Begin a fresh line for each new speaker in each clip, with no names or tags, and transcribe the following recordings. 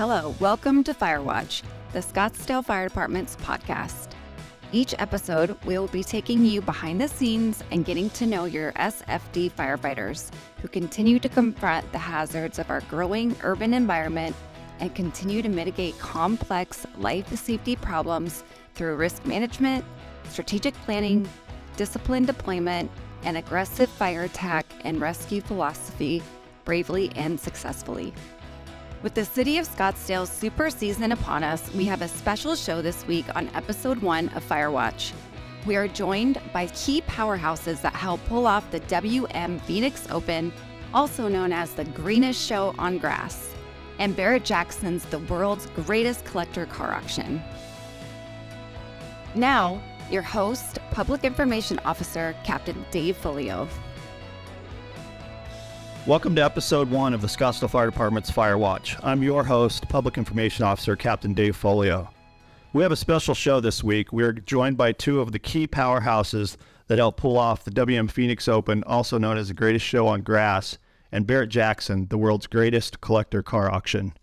Hello, welcome to Firewatch, the Scottsdale Fire Department's podcast. Each episode, we will be taking you behind the scenes and getting to know your SFD firefighters who continue to confront the hazards of our growing urban environment and continue to mitigate complex life safety problems through risk management, strategic planning, disciplined deployment, and aggressive fire attack and rescue philosophy bravely and successfully. With the City of Scottsdale's super season upon us, we have a special show this week on episode one of Firewatch. We are joined by key powerhouses that help pull off the WM Phoenix Open, also known as the greenest show on grass, and Barrett Jackson's the world's greatest collector car auction. Now, your host, Public Information Officer, Captain Dave Folio.
Welcome to episode one of the Scottsdale Fire Department's Fire Watch. I'm your host, Public Information Officer Captain Dave Folio. We have a special show this week. We're joined by two of the key powerhouses that help pull off the WM Phoenix Open, also known as the greatest show on grass, and Barrett Jackson, the world's greatest collector car auction.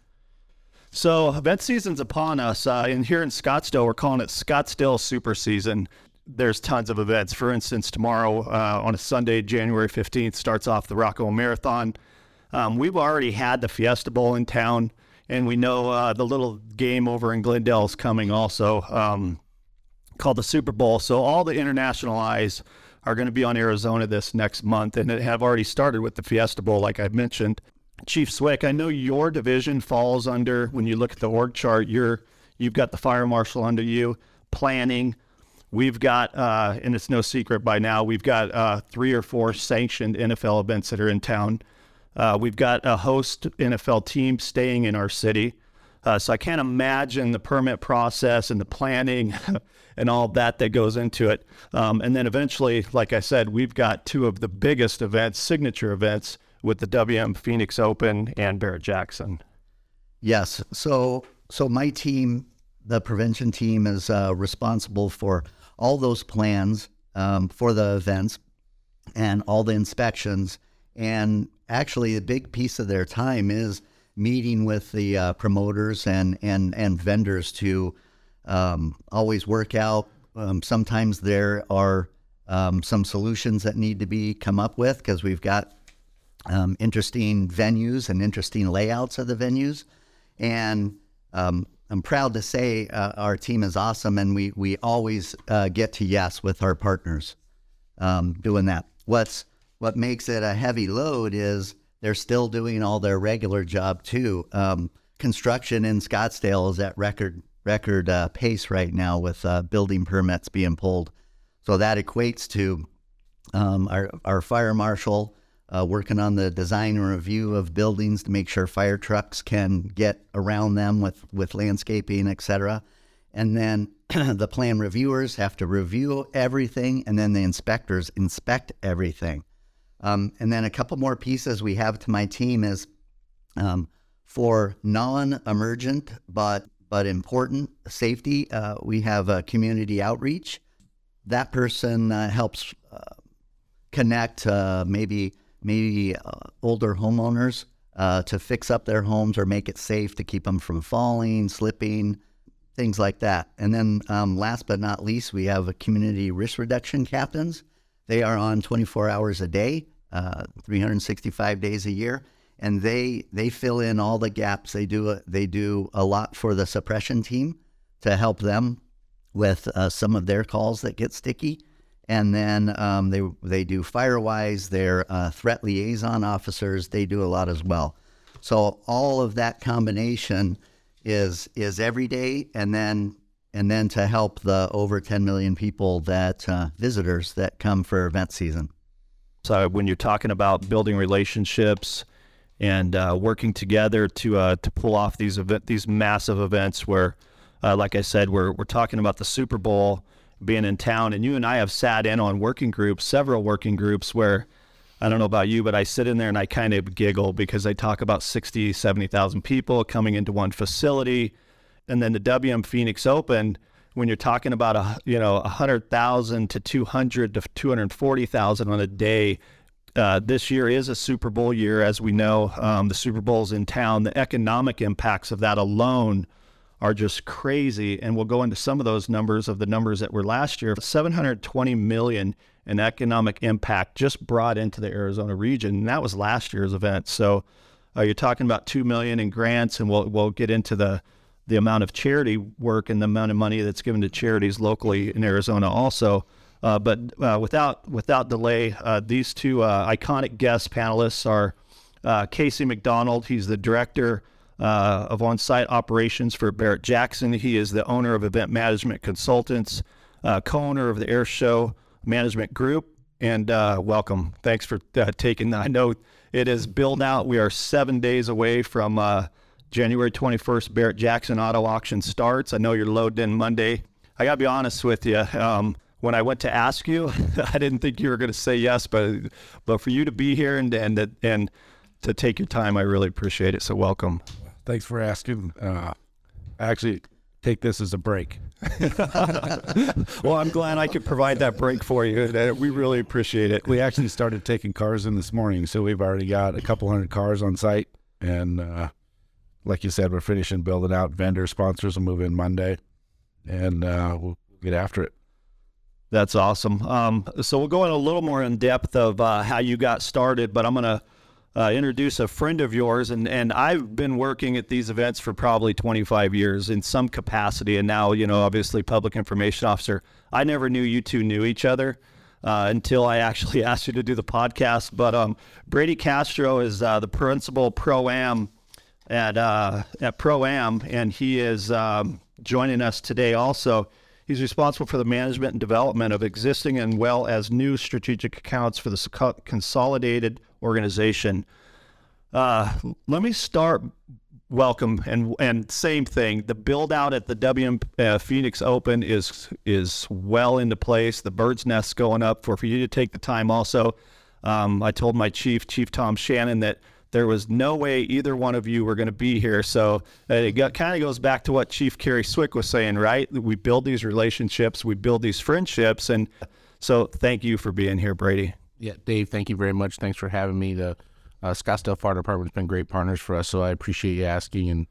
So, event season's upon us, uh, and here in Scottsdale, we're calling it Scottsdale Super Season there's tons of events. For instance, tomorrow uh, on a Sunday, January 15th, starts off the Rock 'n' Roll Marathon. Um, we've already had the Fiesta Bowl in town, and we know uh, the little game over in Glendale is coming also, um, called the Super Bowl. So all the international eyes are going to be on Arizona this next month, and it have already started with the Fiesta Bowl, like I mentioned. Chief Swick, I know your division falls under when you look at the org chart. You're you've got the fire marshal under you, planning We've got, uh, and it's no secret by now, we've got uh, three or four sanctioned NFL events that are in town. Uh, we've got a host NFL team staying in our city. Uh, so I can't imagine the permit process and the planning and all that that goes into it. Um, and then eventually, like I said, we've got two of the biggest events, signature events, with the WM Phoenix Open and Barrett Jackson.
Yes. So, so my team, the prevention team, is uh, responsible for all those plans um, for the events and all the inspections. And actually, a big piece of their time is meeting with the uh, promoters and, and, and vendors to um, always work out. Um, sometimes there are um, some solutions that need to be come up with because we've got um, interesting venues and interesting layouts of the venues. And um, I'm proud to say uh, our team is awesome, and we we always uh, get to yes with our partners um, doing that. What's what makes it a heavy load is they're still doing all their regular job too. Um, construction in Scottsdale is at record record uh, pace right now with uh, building permits being pulled, so that equates to um, our our fire marshal uh, working on the design and review of buildings to make sure fire trucks can get around them with, with landscaping, et cetera. And then the plan reviewers have to review everything, and then the inspectors inspect everything. Um, and then a couple more pieces we have to my team is um, for non-emergent but but important safety. Uh, we have a community outreach. That person uh, helps uh, connect uh, maybe maybe uh, older homeowners uh, to fix up their homes or make it safe to keep them from falling, slipping, things like that. And then, um, last but not least, we have a community risk reduction captains. They are on 24 hours a day, uh, 365 days a year, and they they fill in all the gaps. They do a, they do a lot for the suppression team to help them with uh, some of their calls that get sticky and then um, they they do Firewise. They're uh, threat liaison officers. They do a lot as well. So all of that combination is is every day, and then and then to help the over 10 million people that uh, visitors that come for event season.
So when you're talking about building relationships and uh, working together to uh, to pull off these event these massive events, where, uh, like I said, we're we're talking about the Super Bowl being in town. And you and I have sat in on working groups, several working groups where I don't know about you, but I sit in there and I kind of giggle because they talk about 60, 70,000 people coming into one facility. And then the WM Phoenix Open, when you're talking about a you know 100,000 to 200 to 240,000 on a day uh, this year is a Super Bowl year, as we know. Um, the Super Bowl's in town. The economic impacts of that alone are just crazy, and we'll go into some of those numbers of the numbers that were last year. 720 million in economic impact just brought into the Arizona region, and that was last year's event. So uh, you're talking about two million in grants, and we'll we'll get into the the amount of charity work and the amount of money that's given to charities locally in Arizona also. Uh, but uh, without without delay, uh, these two uh, iconic guest panelists are uh, Casey McDonald. He's the director uh, of on-site operations for Barrett Jackson. He is the owner of Event Management Consultants, co-owner of the Air Show Management Group, and welcome. Thanks for taking. I know it is built out. We are seven days away from January 21st. Barrett Jackson Auto Auction starts. I know you're loaded in Monday. I got to be honest with you. Um, when I went to ask you, I didn't think you were going to say yes, but but for you to be here and and and to take your time, I really appreciate it. So welcome.
Thanks for asking. Uh, I actually take this as a break.
well, I'm glad I could provide that break for you. We really appreciate it.
We actually started taking cars in this morning, so we've already got a couple hundred cars on site, and uh, like you said, we're finishing building out. Vendor sponsors will move in Monday, and uh, we'll get after it.
That's awesome. Um, so we'll go in a little more in depth of uh, how you got started, but I'm going to uh, introduce a friend of yours, and and I've been working at these events for probably 25 years in some capacity, and now you know obviously public information officer. I never knew you two knew each other. Uh, until I actually asked you to do the podcast. But um, Brady Castro is uh, the principal pro am at uh, at Pro Am, and he is um, joining us today. Also, he's responsible for the management and development of existing and well as new strategic accounts for the consolidated organization. Uh, let me start. Welcome and and same thing. The build out at the WM uh, Phoenix Open is is well into place. The bird's nest going up for for you to take the time. Also, um, I told my chief, Chief Tom Shannon, that there was no way either one of you were going to be here. So uh, it kind of goes back to what Chief Kerry Swick was saying, right? We build these relationships, we build these friendships. And so thank you for being here, Brady.
Yeah, Dave, thank you very much. Thanks for having me. The uh, Scottsdale Fire Department's been great partners for us, so I appreciate you asking. And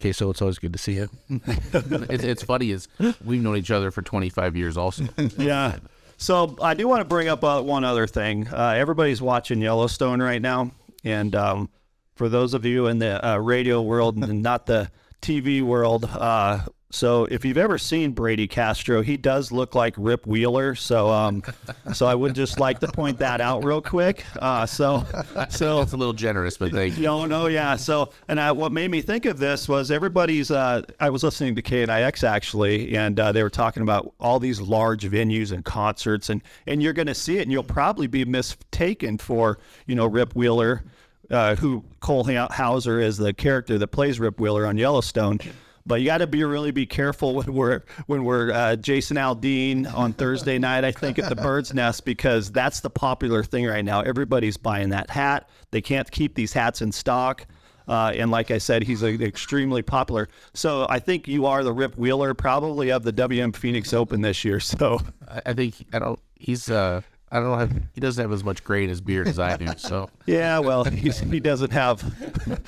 okay, so it's always good to see you. it's, it's funny is we've known each other for 25 years, also.
yeah. So I do want to bring up uh, one other thing. Uh, everybody's watching Yellowstone right now. And um, for those of you in the uh, radio world and not the TV world, uh, so if you've ever seen Brady Castro, he does look like Rip Wheeler. So, um, so I would just like to point that out real quick. Uh, so, so
it's a little generous, but thank you.
No, no, yeah. So, and I, what made me think of this was everybody's. Uh, I was listening to KNIX actually, and uh, they were talking about all these large venues and concerts, and and you're going to see it, and you'll probably be mistaken for you know Rip Wheeler. Uh, who Cole Hauser is the character that plays Rip Wheeler on Yellowstone. But you got to be really be careful when we're when we're uh, Jason Aldean on Thursday night. I think at the Bird's Nest because that's the popular thing right now. Everybody's buying that hat. They can't keep these hats in stock. Uh, and like I said, he's a, extremely popular. So I think you are the Rip Wheeler probably of the WM Phoenix Open this year. So
I think I don't. He's uh, I don't have. He doesn't have as much gray in his beard as I do. So
yeah, well, he doesn't have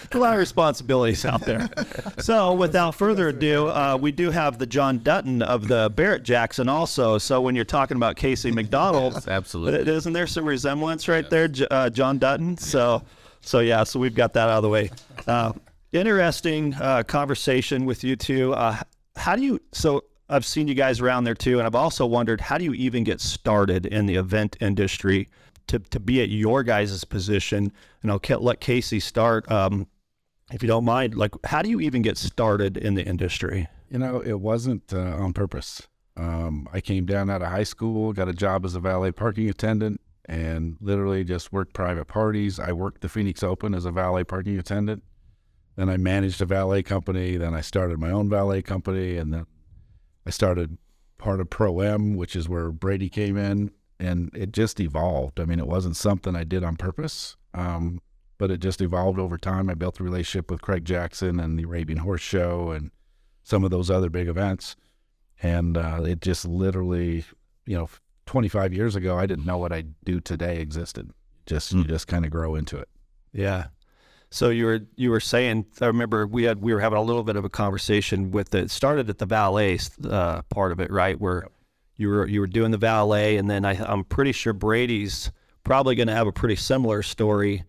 a lot of responsibilities out there. So without further ado, uh, we do have the John Dutton of the Barrett Jackson also. So when you're talking about Casey McDonald,
yes, absolutely,
isn't there some resemblance right there, uh, John Dutton? So so yeah, so we've got that out of the way. Uh, interesting uh, conversation with you two. Uh, how do you so? I've seen you guys around there too, and I've also wondered how do you even get started in the event industry to, to be at your guys' position? And I'll let Casey start, um, if you don't mind. Like, how do you even get started in the industry?
You know, it wasn't uh, on purpose. Um, I came down out of high school, got a job as a valet parking attendant, and literally just worked private parties. I worked the Phoenix Open as a valet parking attendant. Then I managed a valet company. Then I started my own valet company, and then I started part of Pro M, which is where Brady came in, and it just evolved. I mean, it wasn't something I did on purpose, um, but it just evolved over time. I built a relationship with Craig Jackson and the Arabian Horse Show and some of those other big events, and uh, it just literally, you know, 25 years ago, I didn't know what I do today existed. Just you just kind of grow into it.
Yeah. So you were you were saying I remember we had we were having a little bit of a conversation with it started at the valet uh, part of it right where you were you were doing the valet and then I, I'm pretty sure Brady's probably going to have a pretty similar story.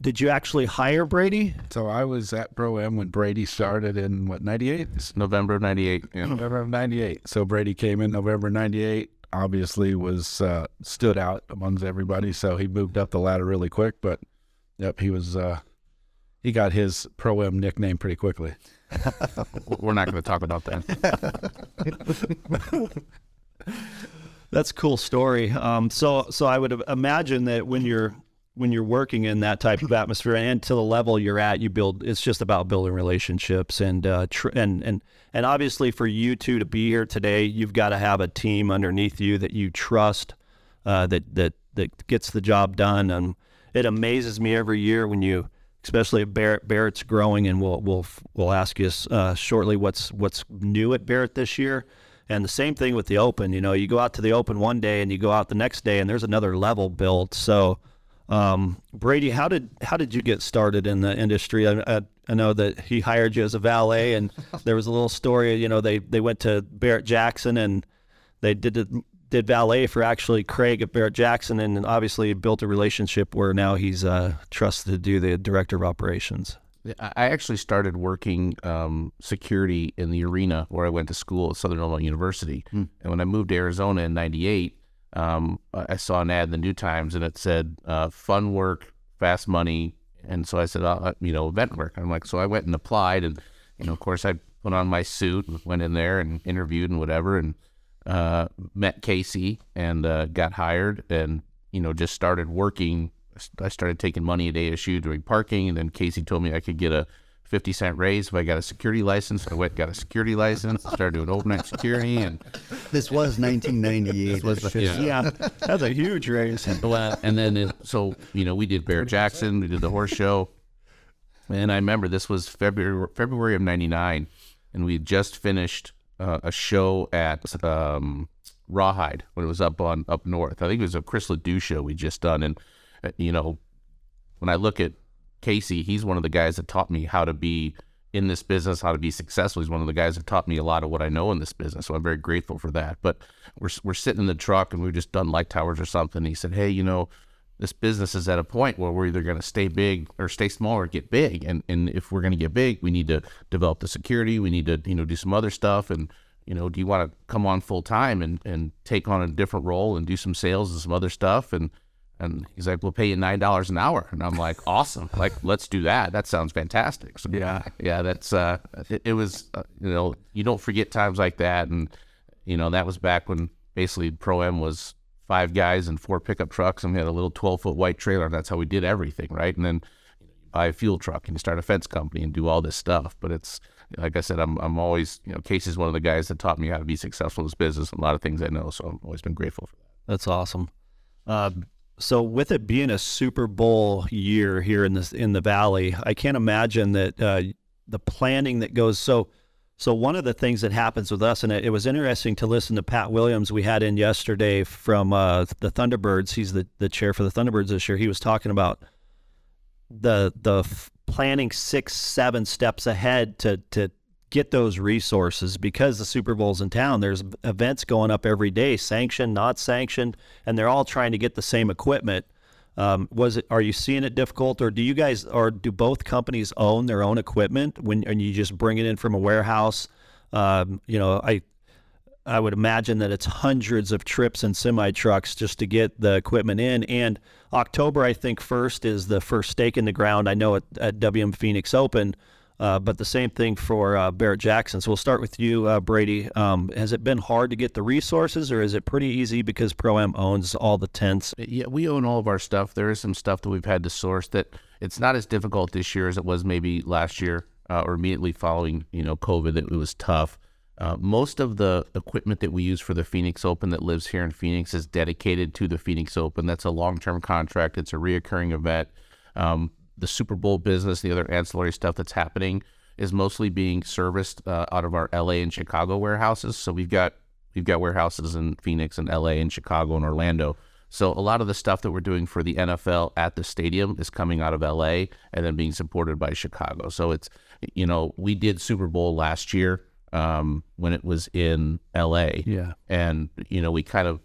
Did you actually hire Brady?
So I was at Pro M when Brady started in what '98.
It's November of '98. Yeah.
November of '98. So Brady came in November '98. Obviously, was uh, stood out amongst everybody. So he moved up the ladder really quick. But yep, he was. Uh, he got his Pro M nickname pretty quickly.
We're not going to talk about that.
That's a cool story. Um, so, so I would imagine that when you're when you're working in that type of atmosphere and to the level you're at, you build. It's just about building relationships and uh, tr- and and and obviously for you two to be here today, you've got to have a team underneath you that you trust, uh, that that that gets the job done. And it amazes me every year when you, especially if Barrett Barrett's growing, and we'll we'll we'll ask you uh, shortly what's what's new at Barrett this year. And the same thing with the Open. You know, you go out to the Open one day and you go out the next day, and there's another level built. So um, Brady, how did how did you get started in the industry? I, I, I, know that he hired you as a valet, and there was a little story. You know, they they went to Barrett Jackson and they did did valet for actually Craig at Barrett Jackson, and obviously built a relationship where now he's uh, trusted to do the director of operations.
I actually started working um, security in the arena where I went to school at Southern Illinois University, hmm. and when I moved to Arizona in '98 um, I saw an ad in the New Times and it said uh, fun work, fast money. And so I said, uh, you know, event work. I'm like, so I went and applied. And, you know, of course, I put on my suit went in there and interviewed and whatever and uh, met Casey and uh, got hired and, you know, just started working. I started taking money at ASU doing parking. And then Casey told me I could get a 50 cent raise if I got a security license. I went got a security license, started doing overnight security, and
this was 1998.
was yeah.
yeah, that's a huge raise.
Well, and then it, so you know we did Bear Jackson, we did the horse show, and I remember this was February February of '99, and we had just finished uh, a show at um, Rawhide when it was up on up north. I think it was a Chris Ledoux show we just done, and uh, you know when I look at Casey, he's one of the guys that taught me how to be in this business, how to be successful. He's one of the guys that taught me a lot of what I know in this business. So I'm very grateful for that. But we're, we're sitting in the truck and we've just done light towers or something. He said, Hey, you know, this business is at a point where we're either going to stay big or stay small or get big. And, and if we're going to get big, we need to develop the security. We need to, you know, do some other stuff. And, you know, do you want to come on full time and, and take on a different role and do some sales and some other stuff? And, and he's like, "We'll pay you nine dollars an hour." And I'm like, "Awesome! Like, let's do that. That sounds fantastic." So,
yeah,
yeah, that's uh, it, it was uh, you know you don't forget times like that, and you know that was back when basically Pro M was five guys and four pickup trucks, and we had a little 12 foot white trailer, and that's how we did everything, right? And then you buy a fuel truck and you start a fence company and do all this stuff. But it's like I said, I'm I'm always you know Casey's one of the guys that taught me how to be successful in this business. And a lot of things I know, so I've always been grateful for that.
That's awesome. Uh, so with it being a Super Bowl year here in this in the Valley, I can't imagine that uh, the planning that goes so. So one of the things that happens with us, and it, it, was interesting to listen to Pat Williams. We had in yesterday from uh, the Thunderbirds. He's the, the chair for the Thunderbirds this year. He was talking about the the f- planning six, seven steps ahead to to get those resources because the Super Bowl's in town. There's events going up every day, sanctioned, not sanctioned, and they're all trying to get the same equipment. Um, was it? Are you seeing it difficult, or do you guys, or do both companies own their own equipment when and you just bring it in from a warehouse? Um, you know, I I would imagine that it's hundreds of trips and semi trucks just to get the equipment in. And October, I think, first is the first stake in the ground. I know at, at WM Phoenix Open, uh, but the same thing for uh, Barrett Jackson. So we'll start with you, uh, Brady. Um, has it been hard to get the resources, or is it pretty easy because Pro M owns all the tents?
Yeah, we own all of our stuff. There is some stuff that we've had to source that it's not as difficult this year as it was maybe last year uh, or immediately following you know COVID. That it was tough. Uh, most of the equipment that we use for the Phoenix Open that lives here in Phoenix is dedicated to the Phoenix Open. That's a long-term contract. It's a reoccurring event. Um, the Super Bowl business, the other ancillary stuff that's happening is mostly being serviced uh, out of our LA and Chicago warehouses. So we've got we've got warehouses in Phoenix and LA and Chicago and Orlando. So a lot of the stuff that we're doing for the NFL at the stadium is coming out of LA and then being supported by Chicago. So it's you know we did Super Bowl last year um, when it was in LA.
Yeah.
And you know we kind of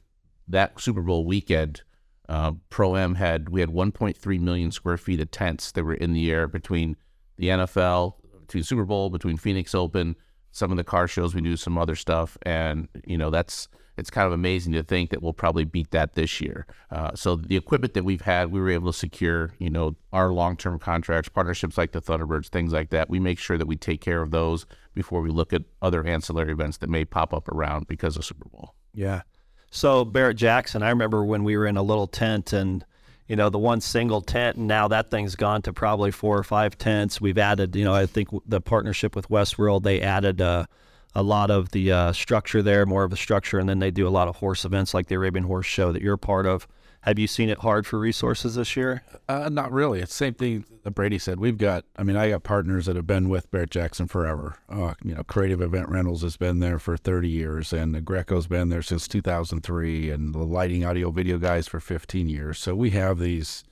that Super Bowl weekend. Uh, Pro M had we had 1.3 million square feet of tents that were in the air between the NFL, between Super Bowl, between Phoenix Open, some of the car shows. We do some other stuff, and you know that's it's kind of amazing to think that we'll probably beat that this year. Uh, so the equipment that we've had, we were able to secure, you know, our long-term contracts, partnerships like the Thunderbirds, things like that. We make sure that we take care of those before we look at other ancillary events that may pop up around because of Super Bowl.
Yeah. So Barrett Jackson, I remember when we were in a little tent and you know the one single tent and now that thing's gone to probably four or five tents. We've added, you know, I think the partnership with Westworld, they added uh, a lot of the uh, structure there, more of a structure, and then they do a lot of horse events like the Arabian Horse Show that you're part of. Have you seen it hard for resources this year?
Uh, not really. It's the same thing that Brady said. We've got, I mean, I got partners that have been with Barrett Jackson forever. Uh, you know, Creative Event Rentals has been there for 30 years, and the Greco's been there since 2003, and the lighting, audio, video guys for 15 years. So we have these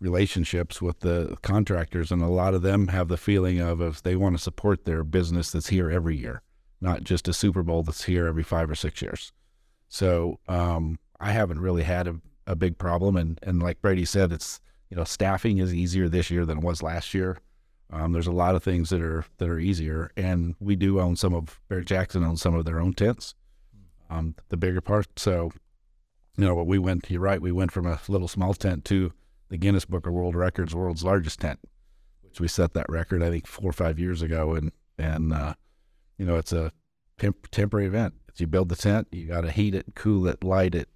relationships with the contractors, and a lot of them have the feeling of if they want to support their business that's here every year not just a Super Bowl that's here every five or six years. So um, I haven't really had a, a big problem, and and like Brady said, it's you know staffing is easier this year than it was last year. Um, there's a lot of things that are that are easier, and we do own some of Barrett Jackson owns some of their own tents, um, the bigger part. So, you know, what we went. You're right. We went from a little small tent to the Guinness Book of World Records, world's largest tent, which we set that record I think four or five years ago, and and uh, you know, it's a temp- temporary event. If you build the tent, you got to heat it, cool it, light it,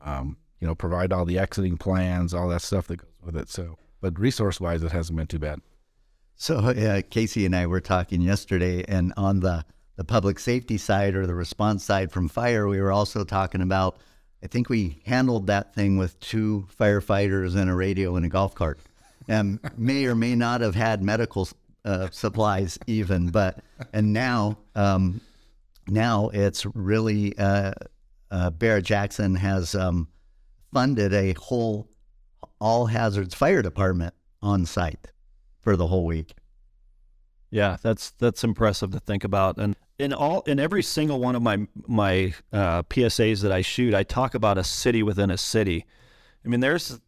um, you know, provide all the exiting plans, all that stuff that goes with it. So, but resource wise, it hasn't been too bad.
So, uh, Casey and I were talking yesterday, and on the, the public safety side or the response side from fire, we were also talking about. I think we handled that thing with two firefighters and a radio and a golf cart, and may or may not have had medical uh, supplies even. But and now um, now it's really uh, uh, Barrett Jackson has um, funded a whole all hazards fire department on site for the whole week.
Yeah, that's that's impressive to think about. And in all in every single one of my my uh, PSAs that I shoot, I talk about a city within a city. I mean, there's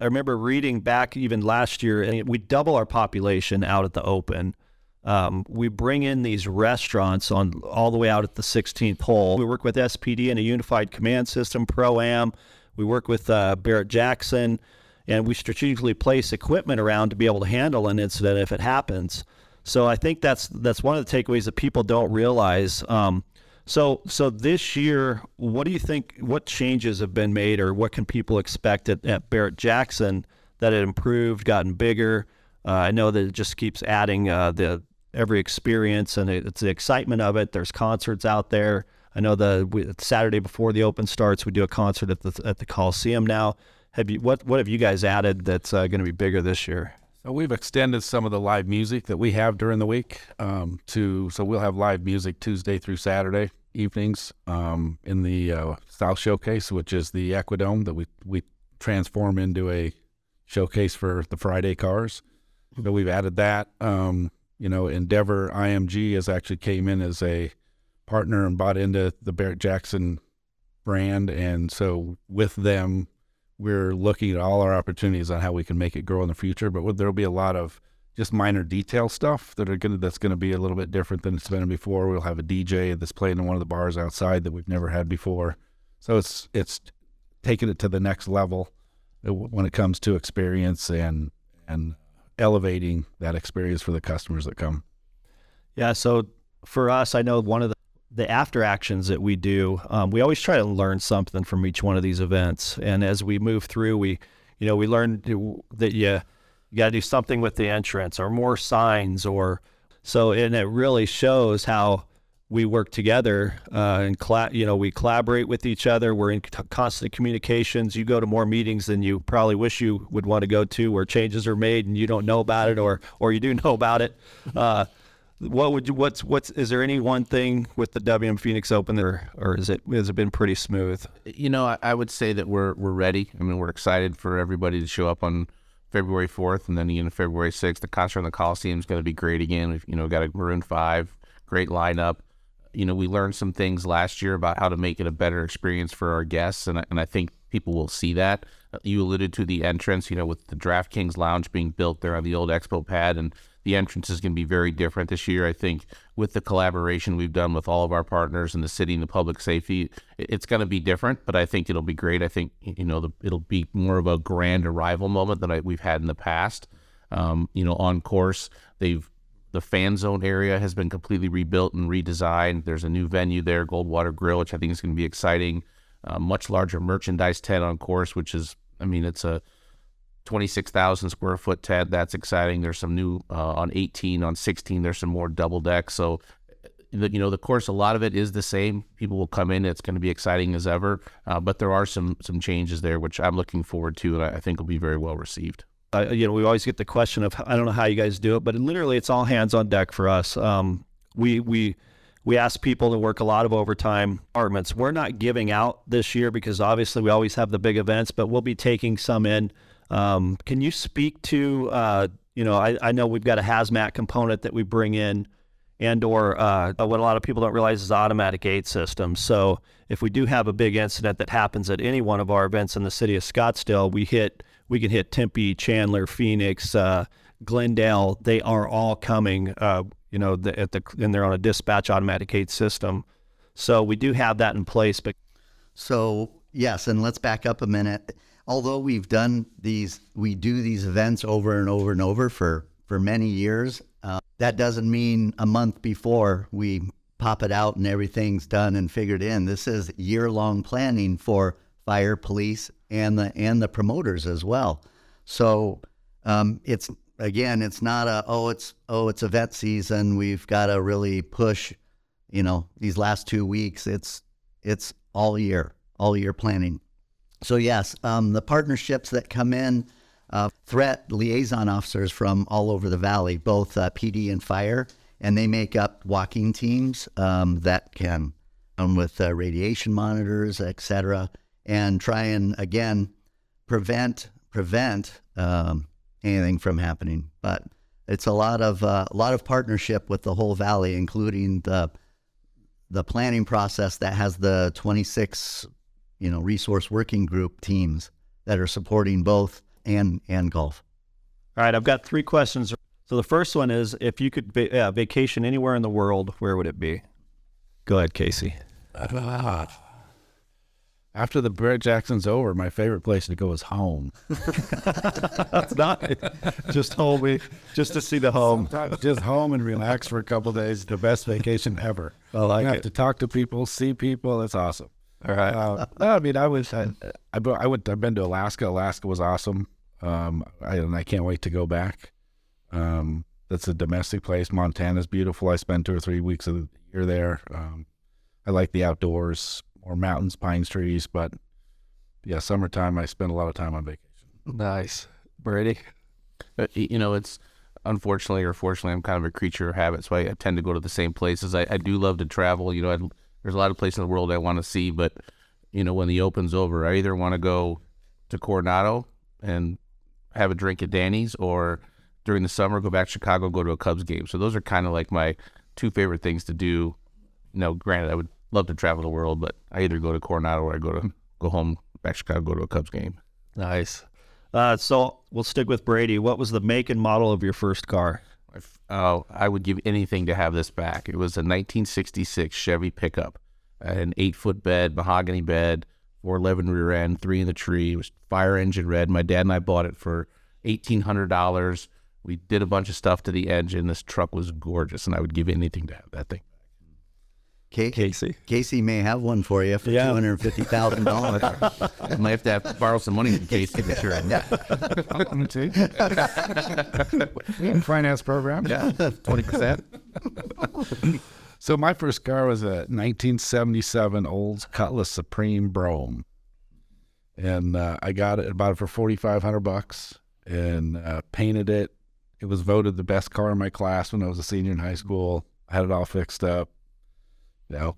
I remember reading back even last year, and we double our population out at the open. Um, we bring in these restaurants on all the way out at the 16th hole. We work with SPD and a unified command system, Pro Am. We work with uh, Barrett Jackson, and we strategically place equipment around to be able to handle an incident if it happens. So I think that's that's one of the takeaways that people don't realize. Um, so, so this year, what do you think? What changes have been made, or what can people expect at, at Barrett Jackson that it improved, gotten bigger? Uh, I know that it just keeps adding uh, the every experience, and it, it's the excitement of it. There's concerts out there. I know the we, Saturday before the Open starts, we do a concert at the at the Coliseum. Now, have you what what have you guys added that's uh, going to be bigger this year?
So we've extended some of the live music that we have during the week um, to so we'll have live music Tuesday through Saturday evenings um, in the uh, South Showcase, which is the Equidome that we we transform into a showcase for the Friday cars. But we've added that. Um, you know, Endeavor IMG has actually came in as a partner and bought into the Barrett Jackson brand, and so with them we're looking at all our opportunities on how we can make it grow in the future. But there'll be a lot of just minor detail stuff that are gonna that's gonna be a little bit different than it's been before. We'll have a DJ that's playing in one of the bars outside that we've never had before. So it's it's taking it to the next level uh, when it comes to experience and and elevating that experience for the customers that come.
Yeah. So for us, I know one of the after actions that we do, um, we always try to learn something from each one of these events. And as we move through, we, you know, we learn that you, you got to do something with the entrance or more signs or so. And it really shows how we work together uh, and cla- you know we collaborate with each other. We're in t- constant communications. You go to more meetings than you probably wish you would want to go to, where changes are made and you don't know about it, or or you do know about it. Uh, what would you what's what's is there any one thing with the WM Phoenix Open there, or is it has it been pretty smooth?
You know, I, I would say that we're we're ready. I mean, we're excited for everybody to show up on February fourth, and then again February sixth. The concert in the Coliseum is going to be great again. We've, you know, got a Maroon Five, great lineup. You know, we learned some things last year about how to make it a better experience for our guests, and and I think people will see that. You alluded to the entrance, you know, with the DraftKings Lounge being built there on the old Expo pad, and the entrance is going to be very different this year. I think with the collaboration we've done with all of our partners in the city and the public safety, it's going to be different, but I think it'll be great. I think you know the, it'll be more of a grand arrival moment than I, we've had in the past. Um, you know, on course, they've the fan zone area has been completely rebuilt and redesigned. There's a new venue there, Goldwater Grill, which I think is going to be exciting. A much larger merchandise tent on course, which is, I mean, it's a 26,000 square foot tent. That's exciting. There's some new uh, on 18, on 16. There's some more double deck. So, the, you know, the course, a lot of it is the same. People will come in. It's going to be exciting as ever. Uh, but there are some some changes there, which I'm looking forward to, and I, I think will be very well received.
Uh, you know, we always get the question of I don't know how you guys do it, but literally it's all hands on deck for us. Um, we we we ask people to work a lot of overtime apartments. We're not giving out this year because obviously we always have the big events, but we'll be taking some in um, can you speak to, uh, you know, I, I, know we've got a hazmat component that we bring in and or uh, what a lot of people don't realize is automatic aid systems. So if we do have a big incident that happens at any one of our events in the city of Scottsdale, we hit we can hit Tempe, Chandler, Phoenix, uh, Glendale. They are all coming, uh, you know, the, at the and they're on a dispatch automatic aid system. So we do have that in place. But
so yes, and let's back up a minute although we've done these, we do these events over and over and over for, for many years, uh, that doesn't mean a month before we pop it out and everything's done and figured in. This is year long planning for fire, police, and the and the promoters as well. So um, it's again, it's not a oh it's oh it's event season. We've got to really push, you know, these last two weeks. It's it's all year, all year planning. So, yes, um, the partnerships that come in, uh, threat liaison officers from all over the valley, both uh, PD and fire, and they make up walking teams um, that can come with uh, radiation monitors, et cetera, and try and, again, prevent prevent um, anything from happening. But it's a lot of uh, a lot of partnership with the whole valley, including the the planning process that has the 26 you know, resource working group teams that are supporting both and and golf.
All right, I've got three questions. So the first one is, if you could va- uh, vacation anywhere in the world, where would it be? Go ahead, Casey.
After the Barrett Jackson's over, my favorite place to go is home.
That's not just home, just to see the home.
Sometimes just home and relax for a couple days. The best vacation ever.
I like
you
it.
have to talk to people, see people. It's awesome.
All right.
Uh, I mean, I was I, I, I went I've been to Alaska. Alaska was awesome. Um, I, and I can't wait to go back. Um, that's a domestic place. Montana's beautiful. I spent two or three weeks of the year there. Um, I like the outdoors, more mountains, pines, trees. But yeah, summertime I spend a lot of time on vacation.
Nice, Brady.
Uh, you know, it's unfortunately or fortunately, I'm kind of a creature of habit, so I, I tend to go to the same places. I, I do love to travel. You know, I there's a lot of places in the world I want to see, but you know, when the Open's over, I either want to go to Coronado and have a drink at Danny's, or during the summer go back to Chicago, go to a Cubs game. So those are kind of like my two favorite things to do. You know, granted, I would love to travel the world, but I either go to Coronado or I go to go home back to Chicago, go to a Cubs game.
Nice. Uh, so we'll stick with Brady. What was the make and model of your first car?
Oh, I would give anything to have this back. It was a 1966 Chevy pickup, an eight foot bed, mahogany bed, 411 rear end, three in the tree. It was fire engine red. My dad and I bought it for $1,800. We did a bunch of stuff to the engine. This truck was gorgeous, and I would give anything to have that thing.
Casey.
Casey may have one for you for
Yeah.
two hundred fifty thousand dollars.
I might have to have, to borrow some money from Casey to be sure.
Finance program.
Yeah, twenty percent.
So my first car was a 1977 old Cutlass Supreme Brougham, and uh, I got it bought it for 4,500 bucks and uh, painted it It was voted the best car in my class when I was a senior in high school. I had it all fixed up. You know,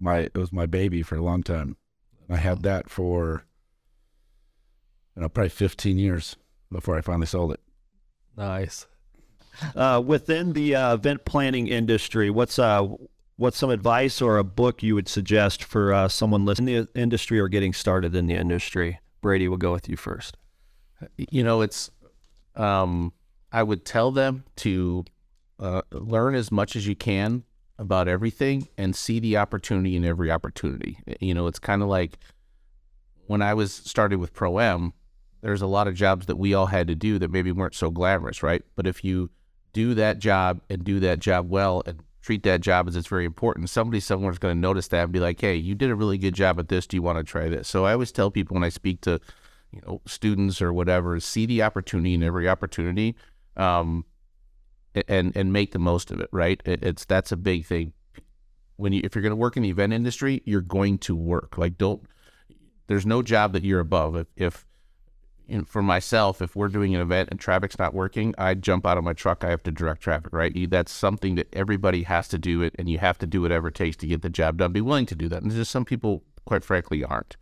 my it was my baby for a long time. I had that for you know probably 15 years before I finally sold it.
Nice.
Uh, within the uh, event planning industry, what's uh, what's some advice or a book you would suggest for uh, someone listening in the industry or getting started in the industry? Brady, we'll go with you first.
You know, it's um, I would tell them to uh, learn as much as you can about everything and see the opportunity in every opportunity. You know, it's kind of like when I was started with Pro M, there's a lot of jobs that we all had to do that maybe weren't so glamorous, right? But if you do that job and do that job well and treat that job as it's very important, somebody somewhere's going to notice that and be like, "Hey, you did a really good job at this. Do you want to try this?" So I always tell people when I speak to, you know, students or whatever, see the opportunity in every opportunity, um, and and make the most of it. Right? It, it's that's a big thing. When you if you're going to work in the event industry, you're going to work. Like don't. There's no job that you're above. If if you know, for myself, if we're doing an event and traffic's not working, I jump out of my truck. I have to direct traffic, right? That's something that everybody has to do it, and you have to do whatever it takes to get the job done. Be willing to do that. And there's just some people, quite frankly, aren't.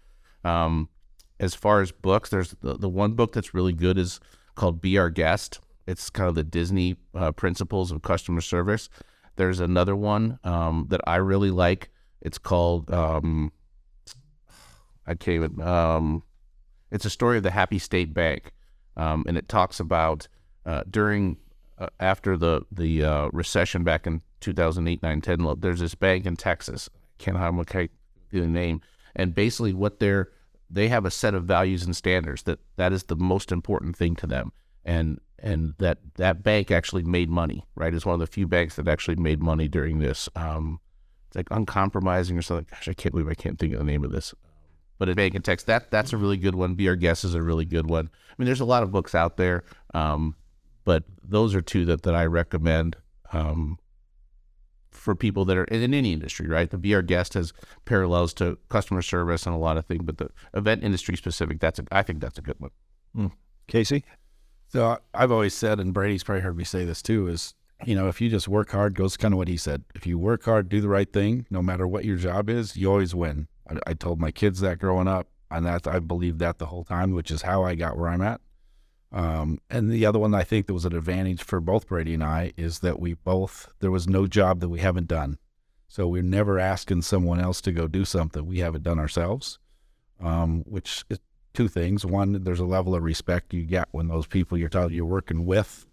Um, as far as books, there's the, the one book that's really good is called Be Our Guest. It's kind of the Disney uh, principles of customer service. There's another one um, that I really like. It's called um, I can't even. Um, it's a story of the Happy State Bank, um, and it talks about uh, during uh, after the the uh, recession back in 2008, 9, 10. There's this bank in Texas. Can't have the name, and basically what they're they have a set of values and standards that that is the most important thing to them, and and that that bank actually made money. Right, it's one of the few banks that actually made money during this. Um, it's like uncompromising or something. Gosh, I can't believe I can't think of the name of this but a bank and text that that's a really good one. Be our guest is a really good one. I mean, there's a lot of books out there, um, but those are two that that I recommend um, for people that are in any industry. Right, the Be Our Guest has parallels to customer service and a lot of things, but the event industry specific, that's a, I think that's a good one.
Mm. Casey,
so I've always said, and Brady's probably heard me say this too, is you know, if you just work hard, goes kind of what he said. If you work hard, do the right thing, no matter what your job is, you always win. I, I told my kids that growing up, and that I believed that the whole time, which is how I got where I'm at. Um, and the other one I think that was an advantage for both Brady and I is that we both there was no job that we haven't done, so we're never asking someone else to go do something we haven't done ourselves. Um, which is two things: one, there's a level of respect you get when those people you're talking you're working with,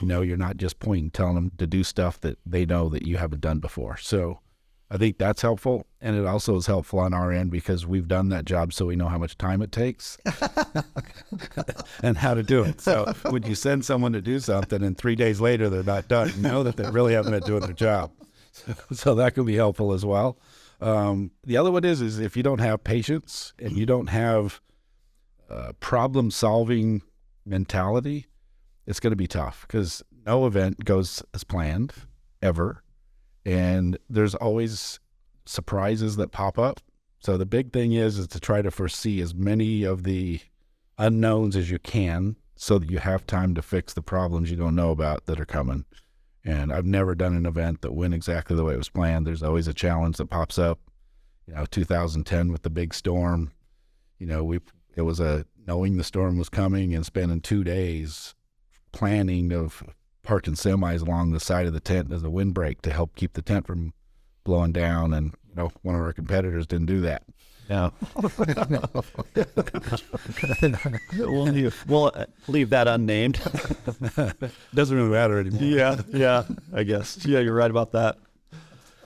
you know, you're not just pointing, telling them to do stuff that they know that you haven't done before. So I think that's helpful. And it also is helpful on our end because we've done that job so we know how much time it takes and how to do it. So when you send someone to do something and three days later they're not done, you know that they really haven't been doing their job. So, so that can be helpful as well. Um, the other one is is if you don't have patience and you don't have uh, problem solving mentality, it's going to be tough because no event goes as planned ever and there's always surprises that pop up. So the big thing is is to try to foresee as many of the unknowns as you can so that you have time to fix the problems you don't know about that are coming. And I've never done an event that went exactly the way it was planned. There's always a challenge that pops up. You know, 2010 with the big storm, you know, we it was a knowing the storm was coming and spending 2 days planning of parking semis along the side of the tent as a windbreak to help keep the tent from blowing down. And you know, one of our competitors didn't do that.
Yeah. we'll, leave, we'll uh, leave that unnamed.
Doesn't really matter anymore.
Yeah, yeah, I guess. Yeah, you're right about that.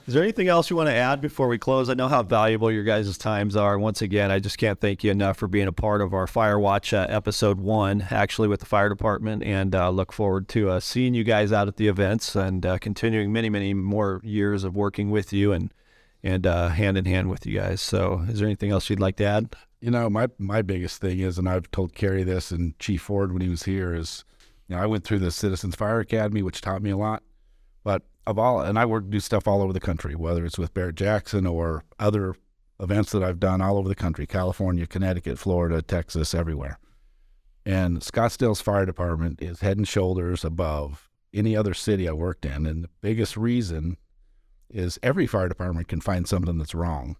Is there anything else you want to add before we close? I know how valuable your guys' times are. Once again, I just can't thank you enough for being a part of our Firewatch uh, episode one, actually with the fire department, and uh, look forward to uh, seeing you guys out at the events and uh, continuing many, many more years of working with you and and uh, hand in hand with you guys. So, is there anything else you'd like to add?
You know, my my biggest thing is, and I've told Kerry this and Chief Ford when he was here, is you know I went through the Citizens Fire Academy, which taught me a lot, of all, and I work do stuff all over the country, whether it's with Barrett Jackson or other events that I've done all over the country, California, Connecticut, Florida, Texas, everywhere. And Scottsdale's fire department is head and shoulders above any other city I worked in. And the biggest reason is every fire department can find something that's wrong,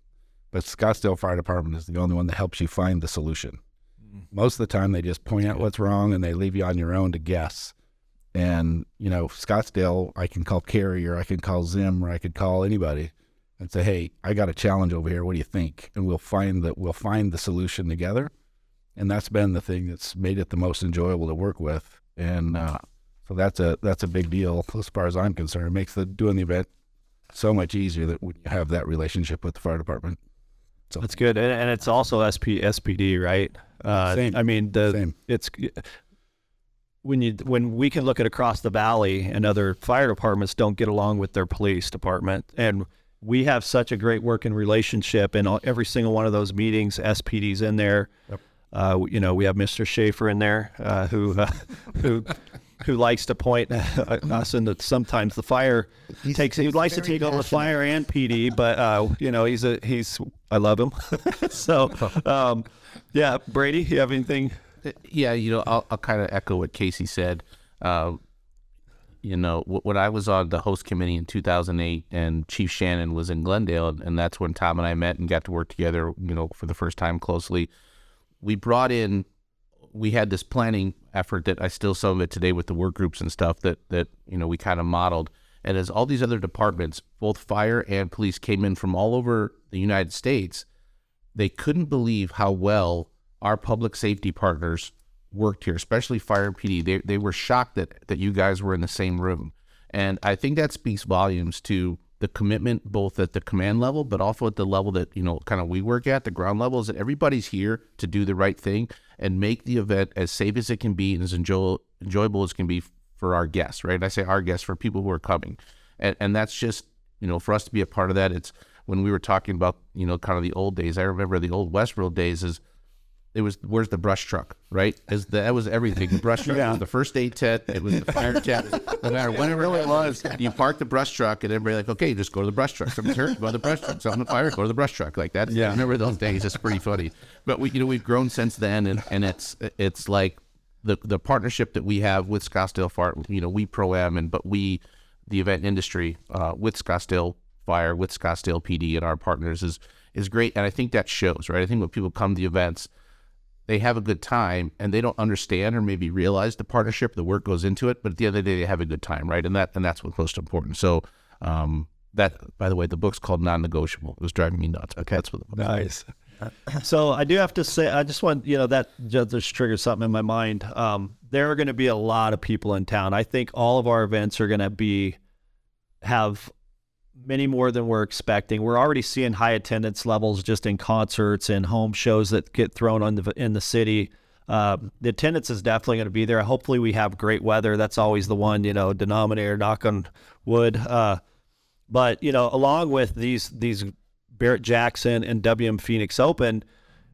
but Scottsdale Fire Department is the only one that helps you find the solution. Mm. Most of the time, they just point out what's wrong and they leave you on your own to guess. And you know, Scottsdale, I can call Kerry or I can call Zim or I could call anybody and say, "Hey, I got a challenge over here. What do you think?" And we'll find that we'll find the solution together. And that's been the thing that's made it the most enjoyable to work with. And uh, so that's a that's a big deal as far as I'm concerned. It makes the doing the event so much easier that when you have that relationship with the fire department. So
That's good, and, and it's also SP SPD, right? Uh,
Same.
I mean, the
Same.
it's when you when we can look at across the valley and other fire departments don't get along with their police department, and we have such a great working relationship. In all, every single one of those meetings, SPD's in there. Uh, you know, we have Mr. Schaefer in there uh, who uh, who who likes to point us into sometimes the fire takes he likes to take over the fire and PD, but uh, you know he's a he's I love him. so um, yeah, Brady, you have anything?
Yeah, you know, I'll, I'll kind of echo what Casey said. Uh, you know, wh- when I was on the host committee in 2008 and Chief Shannon was in Glendale, and that's when Tom and I met and got to work together, you know, for the first time closely. We brought in, we had this planning effort that I still some of it today with the work groups and stuff that, that you know, we kind of modeled. And as all these other departments, both fire and police came in from all over the United States, they couldn't believe how well our public safety partners worked here, especially fire PD. They, they were shocked that, that you guys were in the same room. And I think that speaks volumes to the commitment both at the command level, but also at the level that, you know, kind of we work at, the ground level, is that everybody's here to do the right thing and make the event as safe as it can be and as enjoy, enjoyable as can be for our guests, right? And I say our guests for people who are coming. And, and that's just, you know, for us to be a part of that, it's when we were talking about, you know, kind of the old days. I remember the old Westworld days is it was where's the brush truck, right? As the, that was everything. The brush truck was the first aid tent. It was the fire tent. No matter when it really was, you park the brush truck, and everybody like, okay, just go to the brush truck. Something's hurt, go to the brush truck. The fire, go to the brush truck. Like that. Yeah. I remember those days. It's pretty funny. But we, you know, we've grown since then, and, and it's it's like the the partnership that we have with Scottsdale Fire. You know, we pro am, and but we, the event industry, uh, with Scottsdale Fire, with Scottsdale PD, and our partners is is great, and I think that shows, right? I think when people come to the events they have a good time and they don't understand or maybe realize the partnership, the work goes into it, but at the end of the day, they have a good time, right? And that and that's what's most important. So um, that, by the way, the book's called Non-Negotiable. It was driving me nuts. Okay, that's what the book.
Nice. So I do have to say, I just want you know that just triggered something in my mind. Um, there are going to be a lot of people in town. I think all of our events are going to be have many more than we're expecting. We're already seeing high attendance levels just in concerts and home shows that get thrown on the in the city. Uh, the attendance is definitely going to be there. Hopefully, we have great weather. That's always the one you know denominator. Knock on wood. Uh, but you know, along with these these Barrett Jackson and WM Phoenix Open,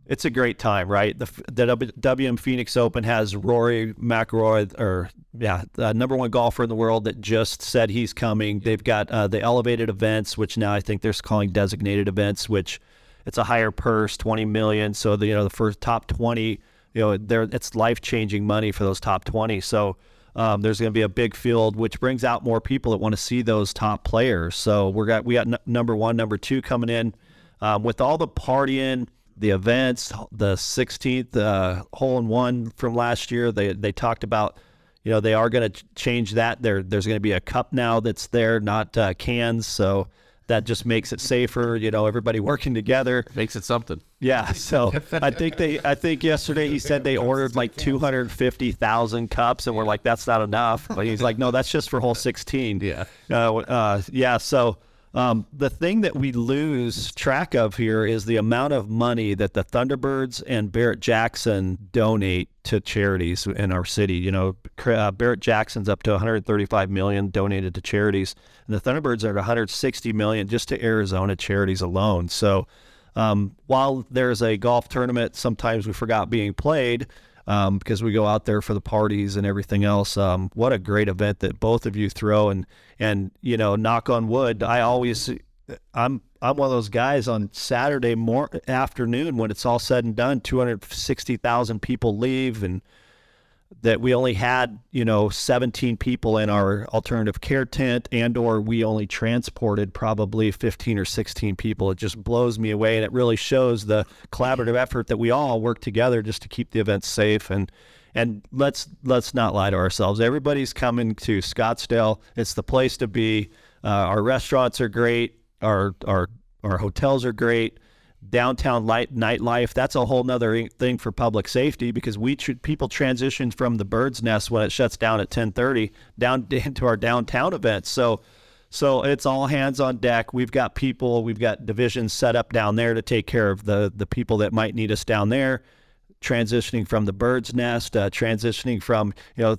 it's a great time, right? The, the WM Phoenix Open has Rory McIlroy, or yeah, the number one golfer in the world that just said he's coming. They've got uh, the elevated events, which now I think they're calling designated events, which it's a higher purse, twenty million. So the you know the first top twenty, you know, there it's life changing money for those top twenty. So. Um, there's going to be a big field, which brings out more people that want to see those top players. So we're got we got n- number one, number two coming in um, with all the partying, the events, the 16th uh, hole in one from last year. They they talked about, you know, they are going to change that. There there's going to be a cup now that's there, not uh, cans. So that just makes it safer. You know, everybody working together.
Makes it something.
Yeah. So I think they, I think yesterday he said they ordered like 250,000 cups, and we're like, that's not enough. But he's like, no, that's just for hole 16.
Yeah.
Uh, uh, yeah. So um, the thing that we lose track of here is the amount of money that the Thunderbirds and Barrett Jackson donate to charities in our city. You know, uh, Barrett Jackson's up to 135 million donated to charities, and the Thunderbirds are at 160 million just to Arizona charities alone. So um, while there's a golf tournament, sometimes we forgot being played um, because we go out there for the parties and everything else. Um, what a great event that both of you throw, and and you know, knock on wood. I always, I'm I'm one of those guys on Saturday morning afternoon when it's all said and done, 260,000 people leave and. That we only had you know 17 people in our alternative care tent and or we only transported probably 15 or 16 people. It just blows me away and it really shows the collaborative effort that we all work together just to keep the event safe. And and let's let's not lie to ourselves. Everybody's coming to scottsdale. It's the place to be. Uh, our restaurants are great. Our our our hotels are great downtown light nightlife. That's a whole nother thing for public safety because we tr- people transition from the bird's nest when it shuts down at 10:30 down into our downtown events. So so it's all hands on deck. We've got people, we've got divisions set up down there to take care of the the people that might need us down there. Transitioning from the bird's nest, uh, transitioning from you know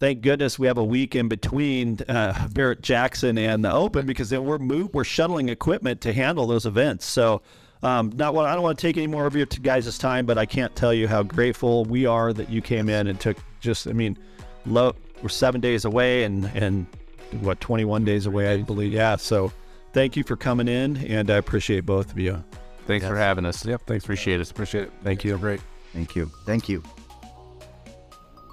thank goodness we have a week in between uh, Barrett Jackson and the Open because then we're move, we're shuttling equipment to handle those events. So um, not what I don't want to take any more of your guys' time, but I can't tell you how grateful we are that you came in and took just. I mean, low, we're seven days away and and what 21 days away, I believe. Yeah. So thank you for coming in, and I appreciate both of you.
Thanks yes. for having us.
Yep. Thanks.
Appreciate
it.
Appreciate it.
Thank you.
Great. Thank you. Thank you.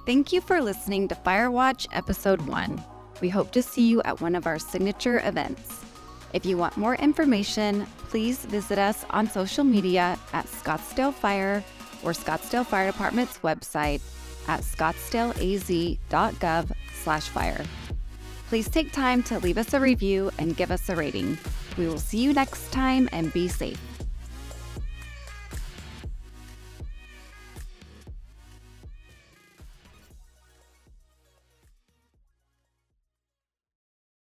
Thank you for listening to Firewatch Episode 1. We hope to see you at one of our signature events. If you want more information, please visit us on social media at Scottsdale Fire or Scottsdale Fire Department's website at scottsdaleaz.gov/fire. Please take time to leave us a review and give us a rating. We will see you next time and be safe.